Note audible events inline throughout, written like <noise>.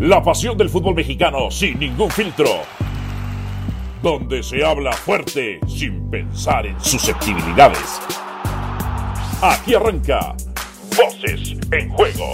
La pasión del fútbol mexicano sin ningún filtro. Donde se habla fuerte sin pensar en susceptibilidades. Aquí arranca Voces en Juego.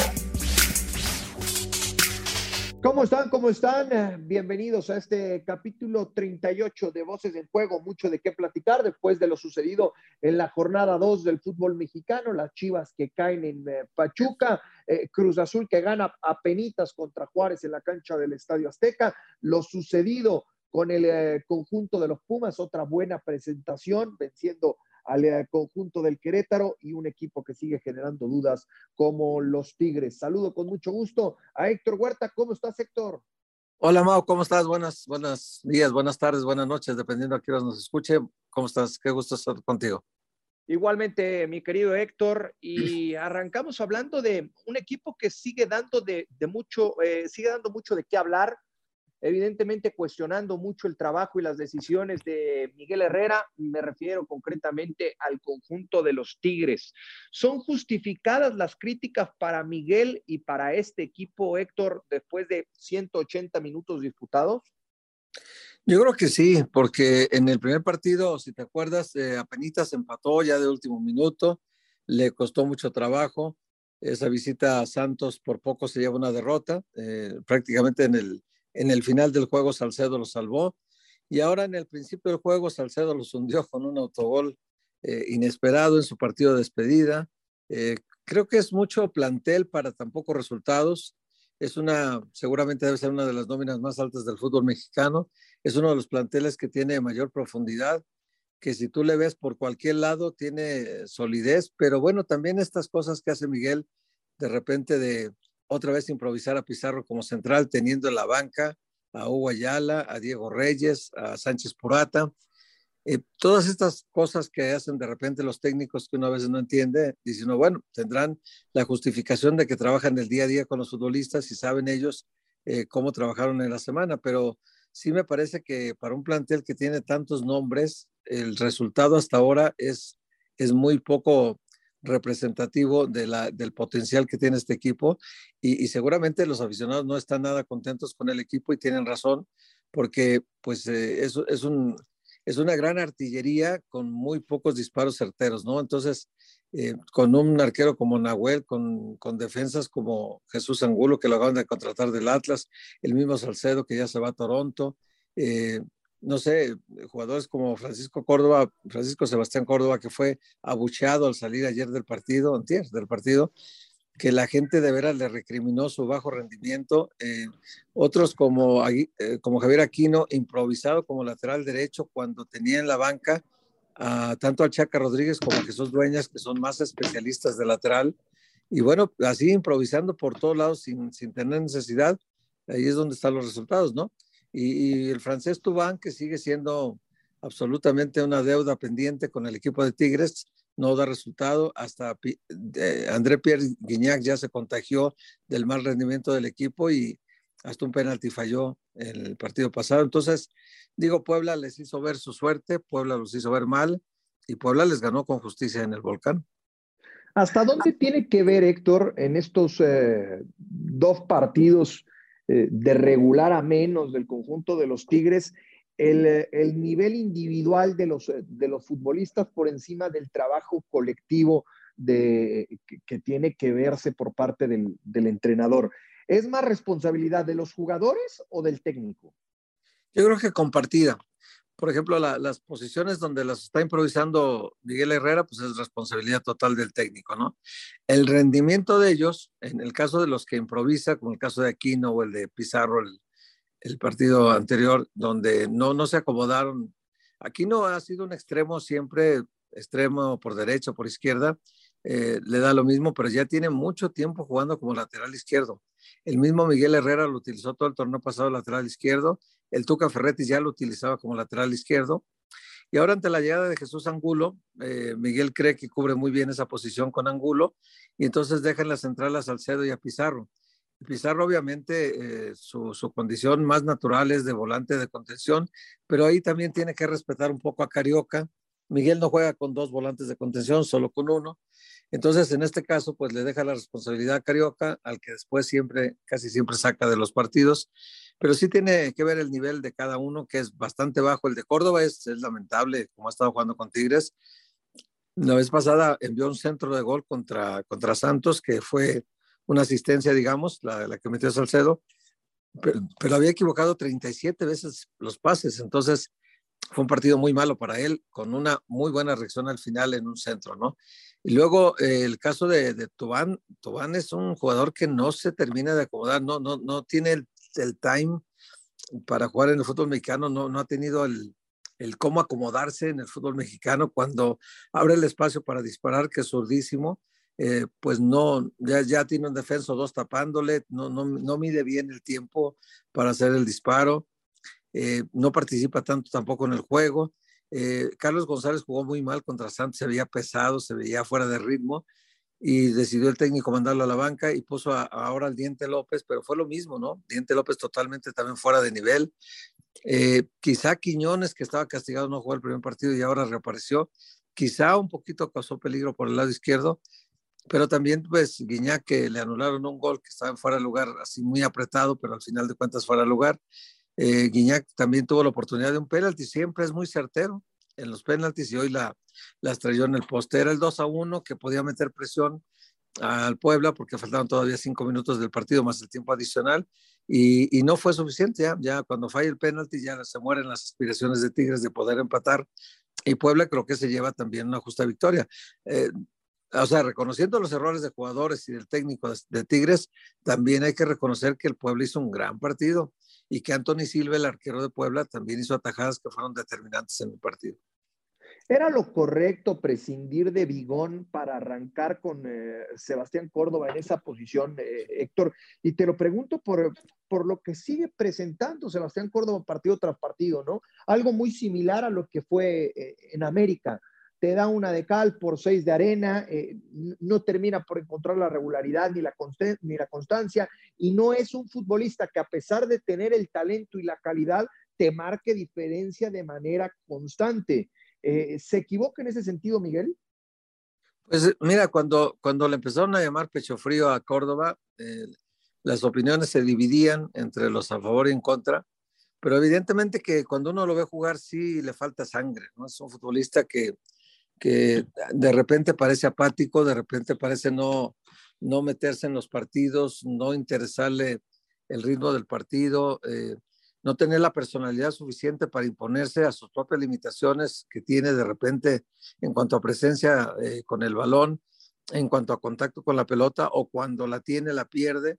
¿Cómo están? ¿Cómo están? Eh, Bienvenidos a este capítulo 38 de Voces en Juego. Mucho de qué platicar después de lo sucedido en la jornada 2 del fútbol mexicano. Las chivas que caen en eh, Pachuca, eh, Cruz Azul que gana a penitas contra Juárez en la cancha del Estadio Azteca. Lo sucedido con el conjunto de los Pumas, otra buena presentación, venciendo al eh, conjunto del Querétaro y un equipo que sigue generando dudas como los Tigres. Saludo con mucho gusto a Héctor Huerta. ¿Cómo estás, Héctor? Hola, Mau, ¿cómo estás? Buenas, buenos días, buenas tardes, buenas noches, dependiendo a qué nos escuche. ¿Cómo estás? Qué gusto estar contigo. Igualmente, mi querido Héctor, y arrancamos hablando de un equipo que sigue dando de, de mucho, eh, sigue dando mucho de qué hablar, evidentemente cuestionando mucho el trabajo y las decisiones de Miguel Herrera, me refiero concretamente al conjunto de los Tigres. ¿Son justificadas las críticas para Miguel y para este equipo, Héctor, después de 180 minutos disputados? Yo creo que sí, porque en el primer partido, si te acuerdas, eh, empató ya de último minuto, le costó mucho trabajo. Esa visita a Santos por poco se lleva una derrota, eh, prácticamente en el, en el final del juego Salcedo lo salvó y ahora en el principio del juego Salcedo los hundió con un autogol eh, inesperado en su partido de despedida. Eh, creo que es mucho plantel para tan pocos resultados. Es una, seguramente debe ser una de las nóminas más altas del fútbol mexicano. Es uno de los planteles que tiene mayor profundidad, que si tú le ves por cualquier lado tiene solidez, pero bueno, también estas cosas que hace Miguel de repente de otra vez improvisar a Pizarro como central, teniendo en la banca a Hugo Ayala, a Diego Reyes, a Sánchez Purata. Eh, todas estas cosas que hacen de repente los técnicos que uno a veces no entiende, diciendo, bueno, tendrán la justificación de que trabajan el día a día con los futbolistas y saben ellos eh, cómo trabajaron en la semana, pero sí me parece que para un plantel que tiene tantos nombres, el resultado hasta ahora es, es muy poco representativo de la, del potencial que tiene este equipo y, seguramente los aficionados no están nada contentos con el equipo y tienen razón porque pues eh, es, es, un, es una gran artillería con muy pocos disparos certeros, ¿no? Entonces, eh, con un arquero como Nahuel, con, con, defensas como Jesús Angulo, que lo acaban de contratar del Atlas, el mismo Salcedo, que ya se va a Toronto, eh, no sé, jugadores como Francisco Córdoba, Francisco Sebastián Córdoba, que fue abucheado al salir ayer del partido, antier, del partido, que la gente de veras le recriminó su bajo rendimiento. Eh, otros como, eh, como Javier Aquino, improvisado como lateral derecho cuando tenía en la banca a, tanto a Chaca Rodríguez como a Jesús Dueñas, que son más especialistas de lateral. Y bueno, así improvisando por todos lados sin, sin tener necesidad, ahí es donde están los resultados, ¿no? Y, y, el francés Tubán, que sigue siendo absolutamente una deuda pendiente con el equipo de Tigres, no da resultado. Hasta eh, André Pierre Guignac ya se contagió del mal rendimiento del equipo y hasta un penalti falló el partido pasado. Entonces, digo, Puebla les hizo ver su suerte, Puebla los hizo ver mal y Puebla les ganó con justicia en el volcán. ¿Hasta dónde tiene que ver, Héctor, en estos eh, dos partidos? Eh, de regular a menos del conjunto de los Tigres, el, el nivel individual de los, de los futbolistas por encima del trabajo colectivo de, que, que tiene que verse por parte del, del entrenador. ¿Es más responsabilidad de los jugadores o del técnico? Yo creo que compartida. Por ejemplo, la, las posiciones donde las está improvisando Miguel Herrera, pues es responsabilidad total del técnico, ¿no? El rendimiento de ellos, en el caso de los que improvisa, como el caso de Aquino o el de Pizarro, el, partido anterior, donde no, no se acomodaron. Aquino ha sido un extremo siempre, extremo por derecha, por izquierda, eh, le da lo mismo, pero ya tiene mucho tiempo jugando como lateral izquierdo. El mismo Miguel Herrera lo utilizó todo el torneo pasado lateral izquierdo el Tuca Ferretti ya lo utilizaba como lateral izquierdo. Y ahora ante la llegada de Jesús Angulo, eh, Miguel cree que cubre muy bien esa posición con Angulo y entonces deja en la central a Salcedo y a Pizarro. Pizarro obviamente eh, su, su, condición más natural es de volante de contención, pero ahí también tiene que respetar un poco a Carioca Miguel no juega con dos volantes de contención, solo con uno. Entonces, en este caso, pues le deja la responsabilidad a Carioca, al que después siempre, casi siempre saca de los partidos. Pero sí tiene que ver el nivel de cada uno, que es bastante bajo. El de Córdoba es, lamentable, como ha estado jugando con Tigres. La vez pasada envió un centro de gol contra, contra Santos, que fue una asistencia, digamos, la, que metió Salcedo, pero, pero, había equivocado 37 veces los pases. Entonces, fue un partido muy malo para él, con una muy buena reacción al final en un centro, ¿no? Y luego eh, el caso de, de Tubán, Tubán es un jugador que no se termina de acomodar, no, no, no tiene el, el time para jugar en el fútbol mexicano, no, no ha tenido el, el cómo acomodarse en el fútbol mexicano cuando abre el espacio para disparar, que es surdísimo, eh, pues no, ya, ya tiene un defenso, dos tapándole, no, no, no mide bien el tiempo para hacer el disparo. Eh, no participa tanto tampoco en el juego. Eh, Carlos González jugó muy mal contra Santos, se veía pesado, se veía fuera de ritmo y decidió el técnico mandarlo a la banca y puso ahora al Diente López, pero fue lo mismo, ¿no? Diente López totalmente también fuera de nivel. Eh, quizá Quiñones, que estaba castigado, no jugó el primer partido y ahora reapareció. Quizá un poquito causó peligro por el lado izquierdo, pero también pues Guiñac que le anularon un gol que estaba en fuera de lugar, así muy apretado, pero al final de cuentas fuera de lugar. Eh, Guiñac también tuvo la oportunidad de un penalti, siempre es muy certero en los penaltis y hoy la, la estrelló en el poste. Era el 2 a 1 que podía meter presión al Puebla porque faltaban todavía cinco minutos del partido más el tiempo adicional y, y, no fue suficiente. Ya, ya cuando falla el penalti ya se mueren las aspiraciones de Tigres de poder empatar y Puebla creo que se lleva también una justa victoria. Eh, o sea, reconociendo los errores de jugadores y del técnico de, de, Tigres, también hay que reconocer que el Puebla hizo un gran partido y que Anthony Silva, el arquero de Puebla, también hizo atajadas que fueron determinantes en el partido. ¿Era lo correcto prescindir de Bigón para arrancar con eh, Sebastián Córdoba en esa posición, eh, Héctor? Y te lo pregunto por, por lo que sigue presentando Sebastián Córdoba partido tras partido, ¿no? Algo muy similar a lo que fue eh, en América te da una de cal por seis de arena, eh, no termina por encontrar la regularidad ni la, ni la constancia, y no es un futbolista que a pesar de tener el talento y la calidad, te marque diferencia de manera constante. Eh, ¿Se equivoca en ese sentido, Miguel? Pues mira, cuando, cuando le empezaron a llamar pecho frío a Córdoba, eh, las opiniones se dividían entre los a favor y en contra, pero evidentemente que cuando uno lo ve jugar sí le falta sangre, ¿no? Es un futbolista que, que de repente parece apático, de repente parece no, no meterse en los partidos, no interesarle el ritmo del partido, eh, no tener la personalidad suficiente para imponerse a sus propias limitaciones que tiene de repente en cuanto a presencia eh, con el balón, en cuanto a contacto con la pelota o cuando la tiene la pierde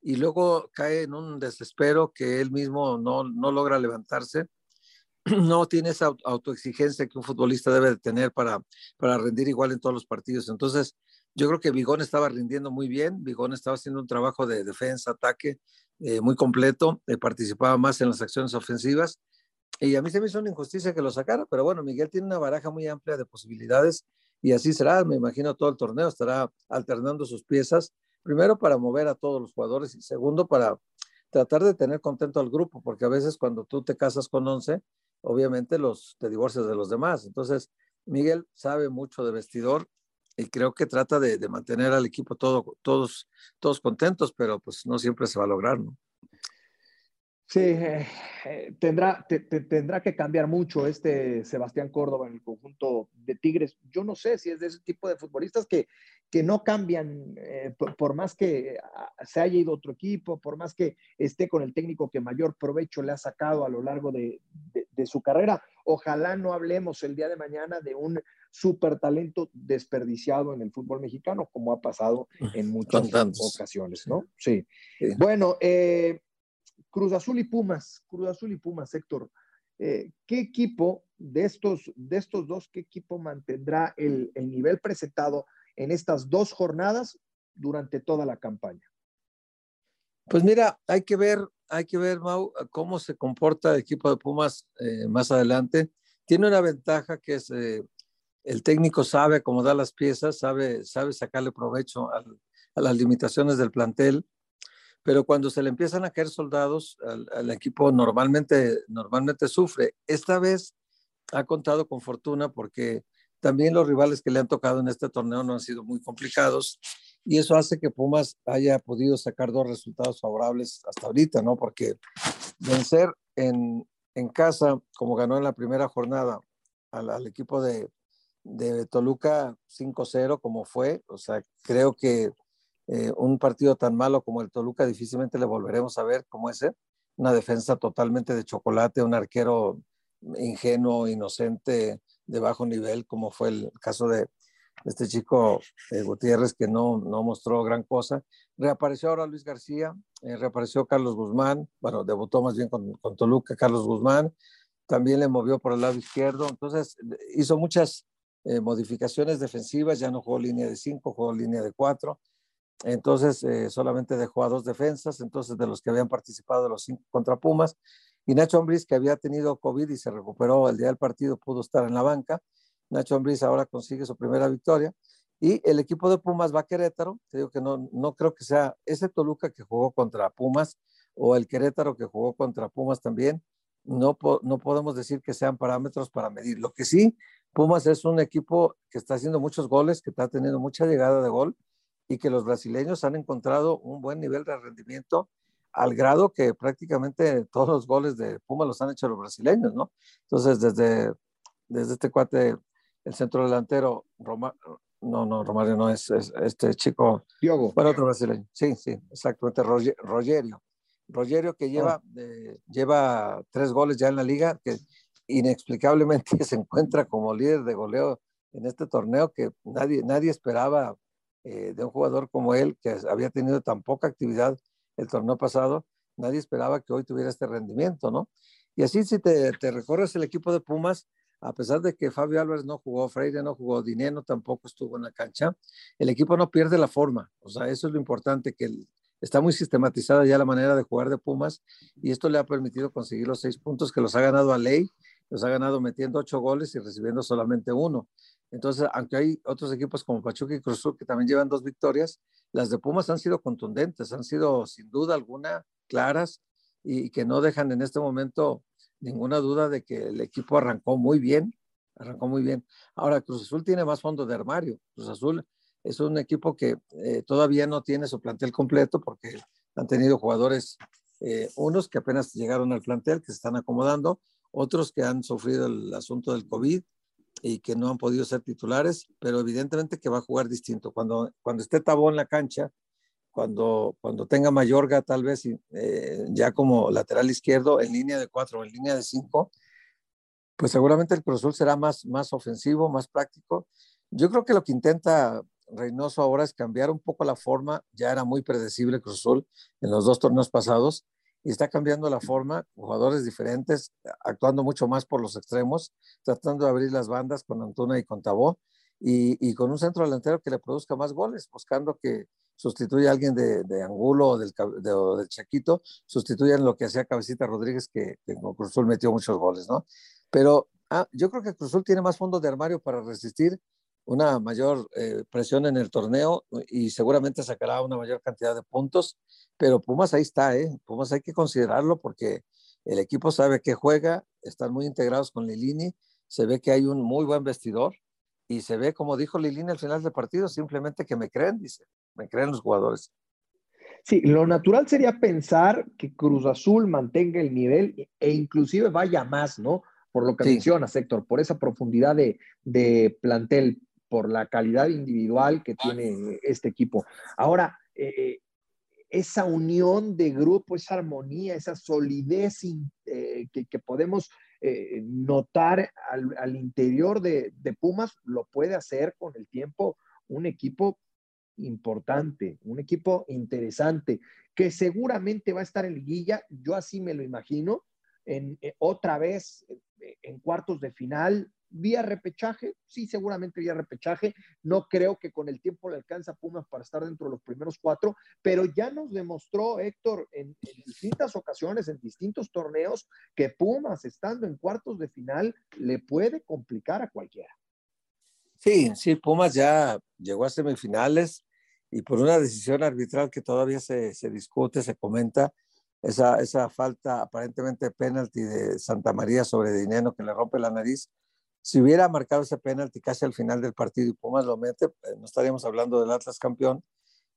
y luego cae en un desespero que él mismo no, no logra levantarse <clears throat> no tiene esa autoexigencia que un futbolista debe de tener para, para rendir igual en todos los partidos. Entonces, yo creo que Vigón estaba rindiendo muy bien, Vigón estaba haciendo un trabajo de defensa, ataque eh, muy completo, eh, participaba más en las acciones ofensivas y a mí se me hizo una injusticia que lo sacara, pero bueno, Miguel tiene una baraja muy amplia de posibilidades y así será, me imagino todo el torneo estará alternando sus piezas, primero para mover a todos los jugadores y segundo para tratar de tener contento al grupo, porque a veces cuando tú te casas con 11, obviamente los te divorcias de los demás. Entonces, Miguel sabe mucho de vestidor y creo que trata de, de mantener al equipo todo, todos, todos contentos, pero pues no siempre se va a lograr, ¿no? Sí, eh, eh, tendrá, te, te, tendrá que cambiar mucho este Sebastián Córdoba en el conjunto de Tigres. Yo no sé si es de ese tipo de futbolistas que, que no cambian, eh, por, por, más que ah, se haya ido otro equipo, por más que esté con el técnico que mayor provecho le ha sacado a lo largo de, de, de su carrera. Ojalá no hablemos el día de mañana de un súper talento desperdiciado en el fútbol mexicano, como ha pasado en muchas ocasiones, ¿no? Sí. sí. Bueno, eh, Cruz Azul y Pumas, Cruz Azul y Pumas, Héctor. Eh, ¿Qué equipo de estos, de estos dos, qué equipo mantendrá el, el, nivel presentado en estas dos jornadas durante toda la campaña? Pues mira, hay que ver, hay que ver, Mau, cómo se comporta el equipo de Pumas eh, más adelante. Tiene una ventaja que es eh, el técnico sabe acomodar las piezas, sabe, sabe sacarle provecho a las limitaciones del plantel pero cuando se le empiezan a caer soldados, al, al, equipo normalmente, normalmente sufre. Esta vez ha contado con fortuna porque también los rivales que le han tocado en este torneo no han sido muy complicados y eso hace que Pumas haya podido sacar dos resultados favorables hasta ahorita, ¿no? Porque vencer en, en casa, como ganó en la primera jornada al, al equipo de, de Toluca 5-0 como fue, o sea, creo que eh, un partido tan malo como el Toluca difícilmente le volveremos a ver como ese, una defensa totalmente de chocolate, un arquero ingenuo, inocente, de bajo nivel, como fue el caso de este chico eh, Gutiérrez, que no, no mostró gran cosa. Reapareció ahora Luis García, eh, reapareció Carlos Guzmán, bueno, debutó más bien con, con Toluca, Carlos Guzmán, también le movió por el lado izquierdo, entonces hizo muchas eh, modificaciones defensivas, ya no jugó línea de 5, jugó línea de 4, entonces eh, solamente dejó a dos defensas, entonces de los que habían participado de los cinco contra Pumas, y Nacho Ambriz, que había tenido COVID y se recuperó el día del partido, pudo estar en la banca. Nacho Ambriz ahora consigue su primera victoria. Y el equipo de Pumas va a Querétaro. Te digo que no, no creo que sea ese Toluca que jugó contra Pumas o el Querétaro que jugó contra Pumas también. No, no podemos decir que sean parámetros para medir. Lo que sí, Pumas es un equipo que está haciendo muchos goles, que está teniendo mucha llegada de gol y que los brasileños han encontrado un buen nivel de rendimiento al grado que prácticamente todos los goles de Pumas los han hecho los brasileños, ¿no? Entonces, desde, desde este cuate, el centro delantero, Roma, no, no, Romario no es, este chico. Diogo. Bueno, otro brasileño. Sí, sí, exactamente, Rogerio. Rogerio que lleva, oh. lleva tres goles ya en la liga, que inexplicablemente <laughs> se encuentra como líder de goleo en este torneo que nadie, nadie esperaba eh, de un jugador como él, que había tenido tan poca actividad el torneo pasado, nadie esperaba que hoy tuviera este rendimiento, ¿no? Y así si te, te recorres el equipo de Pumas, a pesar de que Fabio Álvarez no jugó, Freire no jugó, Dineno tampoco estuvo en la cancha, el equipo no pierde la forma. O sea, eso es lo importante, que está muy sistematizada ya la manera de jugar de Pumas y esto le ha permitido conseguir los seis puntos que los ha ganado a ley, los ha ganado metiendo ocho goles y recibiendo solamente uno. Entonces, aunque hay otros equipos como Pachuca y Cruzul que también llevan dos victorias, las de Pumas han sido contundentes, han sido sin duda alguna claras y que no dejan en este momento ninguna duda de que el equipo arrancó muy bien, arrancó muy bien. Ahora, Cruz Azul tiene más fondo de armario. Cruz Azul es un equipo que eh, todavía no tiene su plantel completo porque han tenido jugadores, eh, unos que apenas llegaron al plantel, que se están acomodando, otros que han sufrido el asunto del COVID y que no han podido ser titulares, pero evidentemente que va a jugar distinto. Cuando, cuando esté Tabó en la cancha, cuando, cuando tenga Mayorga tal vez eh, ya como lateral izquierdo en línea de cuatro en línea de cinco, pues seguramente el Cruz Azul será más, más ofensivo, más práctico. Yo creo que lo que intenta Reynoso ahora es cambiar un poco la forma, ya era muy predecible Cruz Azul en los dos torneos pasados, y está cambiando la forma, jugadores diferentes, actuando mucho más por los extremos, tratando de abrir las bandas con Antuna y con Tabó, y, con un centro delantero que le produzca más goles, buscando que sustituya a alguien de, Angulo o del, de, del Chaquito, sustituyan lo que hacía Cabecita Rodríguez, que, que Cruzul metió muchos goles, ¿no? Pero ah, yo creo que Cruzul tiene más fondo de armario para resistir una mayor eh, presión en el torneo y seguramente sacará una mayor cantidad de puntos, pero Pumas ahí está, ¿eh? Pumas hay que considerarlo porque el equipo sabe que juega, están muy integrados con Lilini, se ve que hay un muy buen vestidor y se ve, como dijo Lilini al final del partido, simplemente que me creen, dice, me creen los jugadores. Sí, lo natural sería pensar que Cruz Azul mantenga el nivel e inclusive vaya más, ¿no? Por lo que menciona mencionas, Héctor, por esa profundidad de, de plantel por la calidad individual que tiene este equipo. Ahora, eh, esa unión de grupo, esa armonía, esa solidez eh, que, podemos eh, notar al, interior de, Pumas, lo puede hacer con el tiempo un equipo importante, un equipo interesante, que seguramente va a estar en liguilla, yo así me lo imagino, en, otra vez en cuartos de final, vía repechaje, sí, seguramente vía repechaje. No creo que con el tiempo le alcanza a Pumas para estar dentro de los primeros cuatro, pero ya nos demostró Héctor en, distintas ocasiones, en distintos torneos, que Pumas, estando en cuartos de final, le puede complicar a cualquiera. Sí, sí, Pumas ya llegó a semifinales y por una decisión arbitral que todavía se, se discute, se comenta, esa, esa falta aparentemente penalti de Santa María sobre Dinero que le rompe la nariz. Si hubiera marcado ese penalti casi al final del partido y Pumas lo mete, eh, no estaríamos hablando del Atlas campeón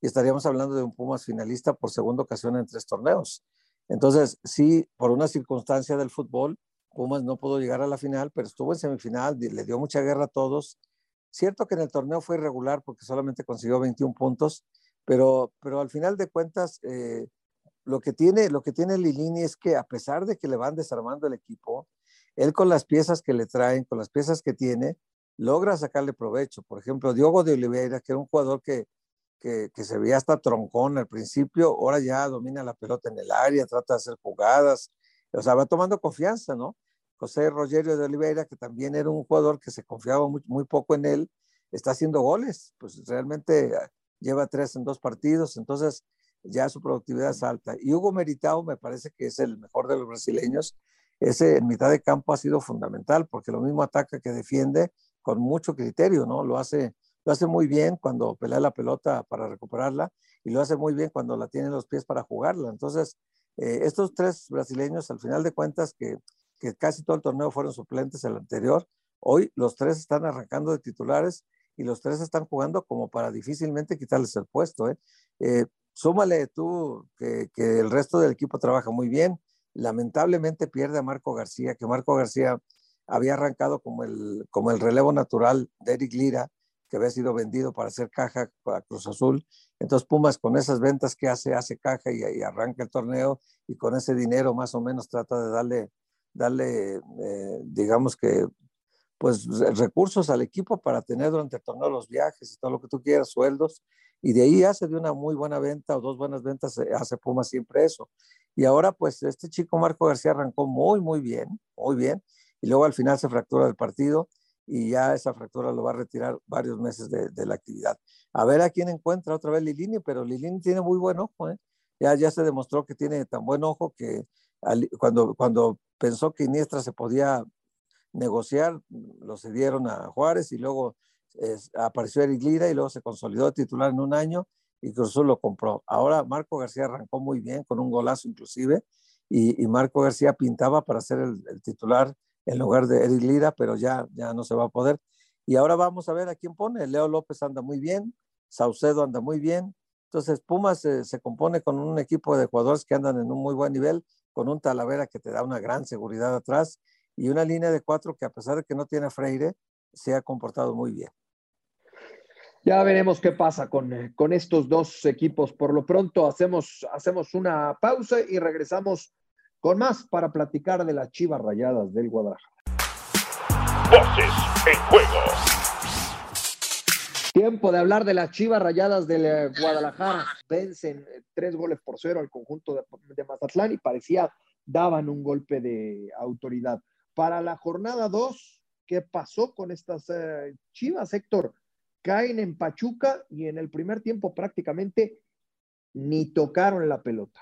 y estaríamos hablando de un Pumas finalista por segunda ocasión en tres torneos. Entonces, sí, por una circunstancia del fútbol, Pumas no pudo llegar a la final, pero estuvo en semifinal, le dio mucha guerra a todos. Cierto que en el torneo fue irregular porque solamente consiguió 21 puntos, pero, pero al final de cuentas, eh, lo que tiene, lo que tiene Lilini es que a pesar de que le van desarmando el equipo, él con las piezas que le traen, con las piezas que tiene, logra sacarle provecho. Por ejemplo, Diogo de Oliveira, que era un jugador que, que, que, se veía hasta troncón al principio, ahora ya domina la pelota en el área, trata de hacer jugadas, o sea, va tomando confianza, ¿no? José Rogerio de Oliveira, que también era un jugador que se confiaba muy, muy poco en él, está haciendo goles, pues realmente ah, lleva tres en dos partidos, entonces ya su productividad es alta. Y Hugo Meritao me parece que es el mejor de los brasileños. Ese en mitad de campo ha sido fundamental porque lo mismo ataca que defiende con mucho criterio, ¿no? Lo hace, lo hace muy bien cuando pelea la pelota para recuperarla y lo hace muy bien cuando la tiene en los pies para jugarla. Entonces, eh, estos tres brasileños, al final de cuentas, que que casi todo el torneo fueron suplentes el anterior. Hoy los tres están arrancando de titulares y los tres están jugando como para difícilmente quitarles el puesto. ¿eh? Eh, súmale tú que, que, el resto del equipo trabaja muy bien. Lamentablemente pierde a Marco García, que Marco García había arrancado como el, como el relevo natural de Eric Lira, que había sido vendido para hacer caja a Cruz Azul. Entonces Pumas con esas ventas que hace, hace caja y, arranca el torneo y con ese dinero más o menos trata de darle darle, eh, digamos que, pues recursos al equipo para tener durante el torneo los viajes y todo lo que tú quieras, sueldos, y de ahí hace de una muy buena venta o dos buenas ventas, eh, hace Puma siempre eso. Y ahora, pues este chico Marco García arrancó muy, muy bien, muy bien, y luego al final se fractura el partido y ya esa fractura lo va a retirar varios meses de, la actividad. A ver a quién encuentra otra vez Lilini, pero Lilini tiene muy buen ojo, ¿eh? ya, ya se demostró que tiene tan buen ojo que cuando, cuando pensó que Iniestra se podía negociar, lo cedieron a Juárez y luego apareció Eric Lira y luego se consolidó titular en un año y Cruzul lo compró. Ahora Marco García arrancó muy bien con un golazo inclusive y, Marco García pintaba para ser el, titular en lugar de Eric Lira, pero ya, ya no se va a poder. Y ahora vamos a ver a quién pone. Leo López anda muy bien, Saucedo anda muy bien. Entonces Pumas se, se compone con un equipo de jugadores que andan en un muy buen nivel con un Talavera que te da una gran seguridad atrás y una línea de cuatro que a pesar de que no tiene Freire, se ha comportado muy bien. Ya veremos qué pasa con, eh, con estos dos equipos. Por lo pronto hacemos, hacemos una pausa y regresamos con más para platicar de las Chivas Rayadas del Guadalajara. Voces en juego. Tiempo de hablar de las Chivas Rayadas del eh, Guadalajara. Vencen eh, tres goles por cero al conjunto de, Mazatlán y parecía daban un golpe de autoridad. Para la jornada 2, ¿qué pasó con estas eh, Chivas, Héctor? Caen en Pachuca y en el primer tiempo prácticamente ni tocaron la pelota.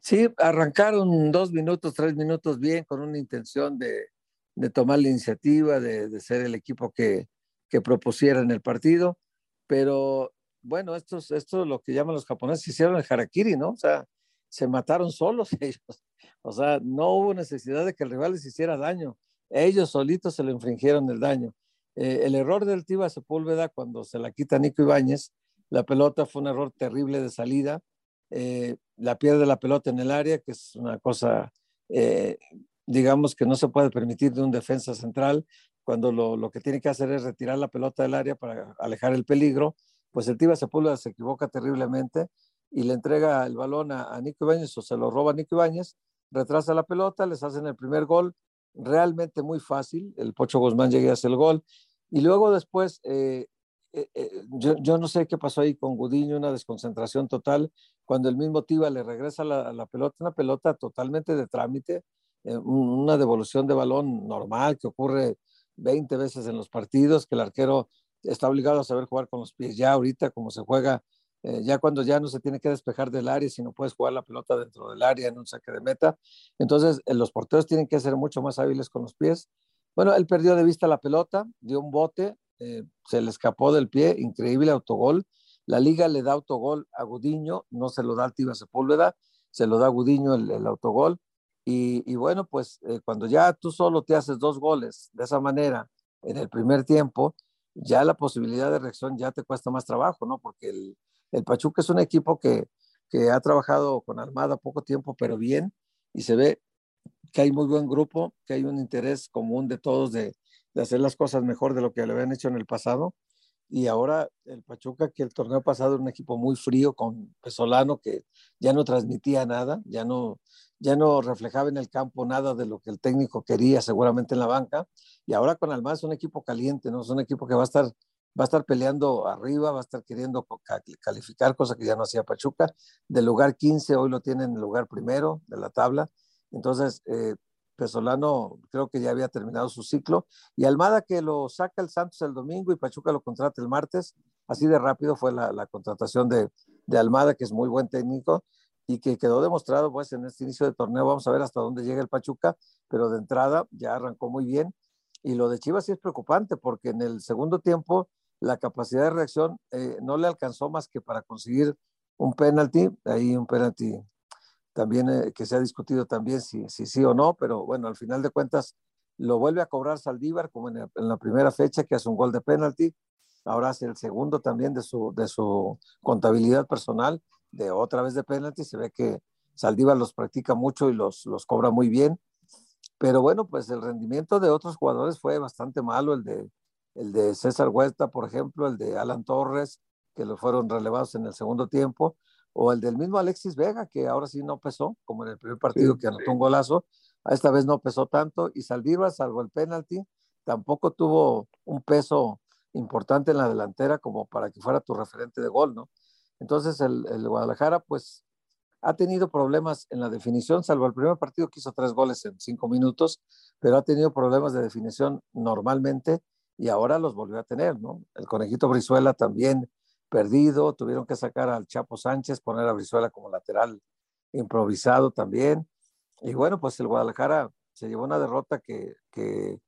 Sí, arrancaron dos minutos, tres minutos bien, con una intención de, tomar la iniciativa, de ser el equipo que, que propusieran el partido, pero bueno, esto es lo que llaman los japoneses, hicieron el harakiri, ¿no? O sea, se mataron solos <laughs> ellos. O sea, no hubo necesidad de que el rival les hiciera daño. Ellos solitos se le infringieron el daño. Eh, el error del Tiva Sepúlveda cuando se la quita Nico Ibáñez, la pelota fue un error terrible de salida. Eh, la pierde la pelota en el área, que es una cosa, eh, digamos, que no se puede permitir de un defensa central cuando lo, lo, que tiene que hacer es retirar la pelota del área para alejar el peligro, pues el Tiva Sepúlveda se equivoca terriblemente y le entrega el balón a, Nico Ibáñez o se lo roba a Nico Ibáñez, retrasa la pelota, les hacen el primer gol, realmente muy fácil, el Pocho Guzmán llega y hace el gol, y luego después, eh, eh, eh, yo, yo, no sé qué pasó ahí con Gudiño, una desconcentración total, cuando el mismo Tiva le regresa la, la pelota, una pelota totalmente de trámite, una devolución de balón normal que ocurre 20 veces en los partidos, que el arquero está obligado a saber jugar con los pies. Ya ahorita, como se juega, eh, ya cuando ya no se tiene que despejar del área, sino puedes jugar la pelota dentro del área en un saque de meta. Entonces, eh, los porteros tienen que ser mucho más hábiles con los pies. Bueno, él perdió de vista la pelota, dio un bote, eh, se le escapó del pie, increíble autogol. La liga le da autogol a Gudiño, no se lo da al Tiva Sepúlveda. se lo da Gudiño el, autogol. Y, bueno, pues cuando ya tú solo te haces dos goles de esa manera en el primer tiempo, ya la posibilidad de reacción ya te cuesta más trabajo, ¿no? Porque el, el Pachuca es un equipo que, que ha trabajado con Almada poco tiempo, pero bien, y se ve que hay muy buen grupo, que hay un interés común de todos de, de hacer las cosas mejor de lo que le habían hecho en el pasado y ahora el Pachuca, que el torneo pasado era un equipo muy frío con Pesolano, que ya no transmitía nada, ya no, ya no reflejaba en el campo nada de lo que el técnico quería seguramente en la banca, y ahora con Almaz es un equipo caliente, ¿no? Es un equipo que va a estar, va a estar peleando arriba, va a estar queriendo calificar, cosa que ya no hacía Pachuca, del lugar 15 hoy lo tiene en el lugar primero de la tabla, entonces eh, Pesolano creo que ya había terminado su ciclo, y Almada que lo saca el Santos el domingo y Pachuca lo contrata el martes, así de rápido fue la, contratación de, Almada, que es muy buen técnico y que quedó demostrado pues en este inicio de torneo, vamos a ver hasta dónde llega el Pachuca, pero de entrada ya arrancó muy bien, y lo de Chivas sí es preocupante, porque en el segundo tiempo la capacidad de reacción eh, no le alcanzó más que para conseguir un penalti, ahí un penalti también eh, que se ha discutido también si, si sí o no, pero bueno, al final de cuentas lo vuelve a cobrar Saldívar como en, la primera fecha que hace un gol de penalti, ahora hace el segundo también de su, de su contabilidad personal, de otra vez de penalti, se ve que Saldívar los practica mucho y los, los cobra muy bien, pero bueno, pues el rendimiento de otros jugadores fue bastante malo, el de, el de César Huerta, por ejemplo, el de Alan Torres, que lo fueron relevados en el segundo tiempo, o el del mismo Alexis Vega, que ahora sí no pesó, como en el primer partido que anotó un golazo, esta vez no pesó tanto, y Saldívar, salvo el penalti, tampoco tuvo un peso importante en la delantera como para que fuera tu referente de gol, ¿no? Entonces el, el Guadalajara, pues, ha tenido problemas en la definición, salvo el primer partido que hizo tres goles en cinco minutos, pero ha tenido problemas de definición normalmente y ahora los volvió a tener, ¿no? El conejito Brizuela también perdido, tuvieron que sacar al Chapo Sánchez, poner a Brizuela como lateral improvisado también. Y bueno, pues el Guadalajara se llevó una derrota que, que,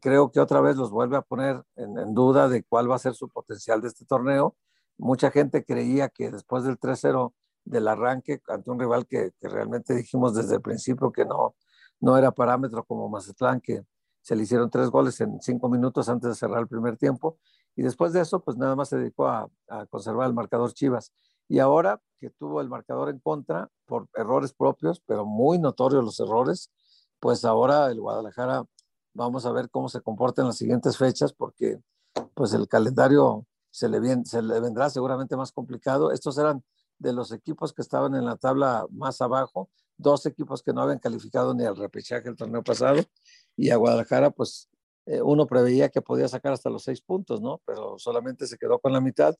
creo que otra vez los vuelve a poner en, duda de cuál va a ser su potencial de este torneo. Mucha gente creía que después del 3-0 del arranque ante un rival que, que, realmente dijimos desde el principio que no, no era parámetro como Mazatlán, que se le hicieron tres goles en cinco minutos antes de cerrar el primer tiempo y después de eso, pues nada más se dedicó a, conservar el marcador Chivas. Y ahora que tuvo el marcador en contra por errores propios, pero muy notorios los errores, pues ahora el Guadalajara, vamos a ver cómo se comporta en las siguientes fechas, porque pues el calendario se le, se le vendrá seguramente más complicado. Estos eran de los equipos que estaban en la tabla más abajo, dos equipos que no habían calificado ni al repechaje el torneo pasado, y a Guadalajara pues eh, uno preveía que podía sacar hasta los seis puntos, ¿no? Pero solamente se quedó con la mitad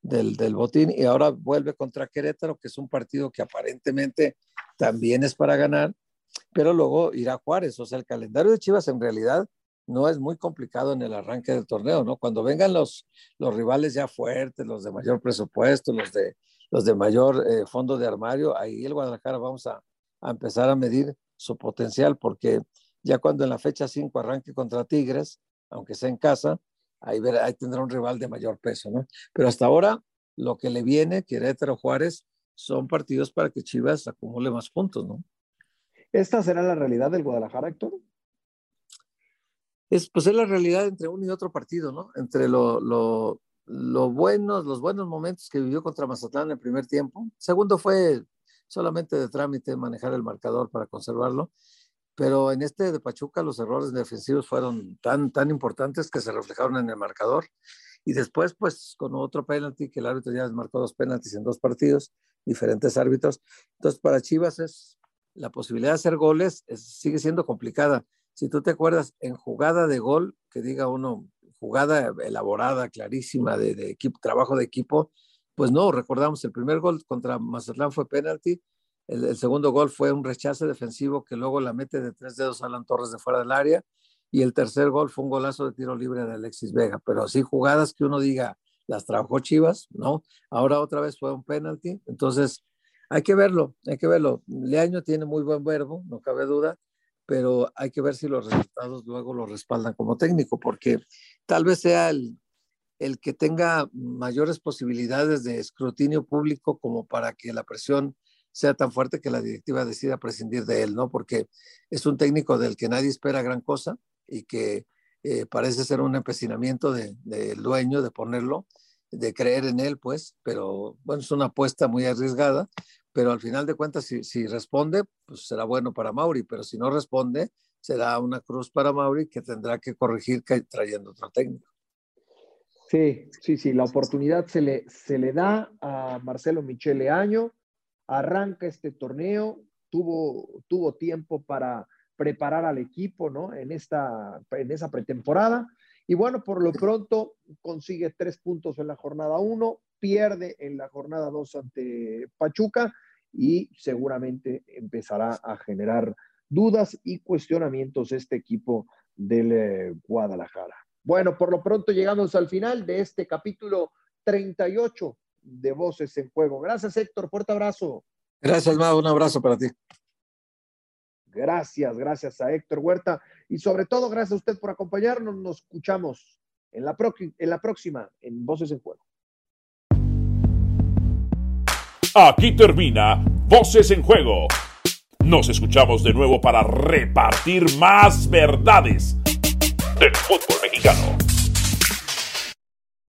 del, del, botín y ahora vuelve contra Querétaro, que es un partido que aparentemente también es para ganar, pero luego irá Juárez. O sea, el calendario de Chivas en realidad no es muy complicado en el arranque del torneo, ¿no? Cuando vengan los, los rivales ya fuertes, los de mayor presupuesto, los de, los de mayor eh, fondo de armario, ahí el Guadalajara vamos a, a empezar a medir su potencial, porque ya cuando en la fecha 5 arranque contra Tigres, aunque sea en casa, ahí, ahí tendrá un rival de mayor peso, ¿no? Pero hasta ahora, lo que le viene, Querétaro Juárez, son partidos para que Chivas acumule más puntos, ¿no? ¿Esta será la realidad del Guadalajara, Héctor? Es, pues es la realidad entre uno y otro partido, ¿no? Entre lo, lo, lo buenos, los buenos momentos que vivió contra Mazatlán en el primer tiempo. Segundo fue solamente de trámite manejar el marcador para conservarlo pero en este de Pachuca los errores defensivos fueron tan, tan importantes que se reflejaron en el marcador. Y después, pues, con otro penalti, que el árbitro ya marcó dos penaltis en dos partidos, diferentes árbitros. Entonces, para Chivas es la posibilidad de hacer goles sigue siendo complicada. Si tú te acuerdas, en jugada de gol, que diga uno, jugada elaborada, clarísima, de, de equipo, trabajo de equipo, pues no, recordamos, el primer gol contra Mazatlán fue penalti, el, segundo gol fue un rechace defensivo que luego la mete de tres dedos Alan Torres de fuera del área. Y el tercer gol fue un golazo de tiro libre de Alexis Vega. Pero así jugadas que uno diga, las trabajó Chivas, ¿no? Ahora otra vez fue un penalti. Entonces, hay que verlo, hay que verlo. Leaño tiene muy buen verbo, no cabe duda, pero hay que ver si los resultados luego lo respaldan como técnico, porque tal vez sea el, el que tenga mayores posibilidades de escrutinio público como para que la presión sea tan fuerte que la directiva decida prescindir de él, ¿no? Porque es un técnico del que nadie espera gran cosa y que eh, parece ser un empecinamiento del dueño de ponerlo, de creer en él, pues, pero bueno, es una apuesta muy arriesgada, pero al final de cuentas, si, si responde, pues será bueno para Mauri, pero si no responde, será una cruz para Mauri que tendrá que corregir trayendo otro técnico. Sí, sí, sí, la oportunidad se le, se le da a Marcelo Michele Año, arranca este torneo, tuvo, tuvo tiempo para preparar al equipo, ¿no? En, esta, en esa pretemporada. Y bueno, por lo pronto consigue tres puntos en la jornada uno, pierde en la jornada dos ante Pachuca y seguramente empezará a generar dudas y cuestionamientos este equipo del eh, Guadalajara. Bueno, por lo pronto llegamos al final de este capítulo 38 de Voces en Juego. Gracias, Héctor. Fuerte abrazo. Gracias, Mau. Un abrazo para ti. Gracias, gracias a Héctor Huerta y sobre todo gracias a usted por acompañarnos. Nos escuchamos en la, en la próxima en Voces en Juego. Aquí termina Voces en Juego. Nos escuchamos de nuevo para repartir más verdades del fútbol mexicano.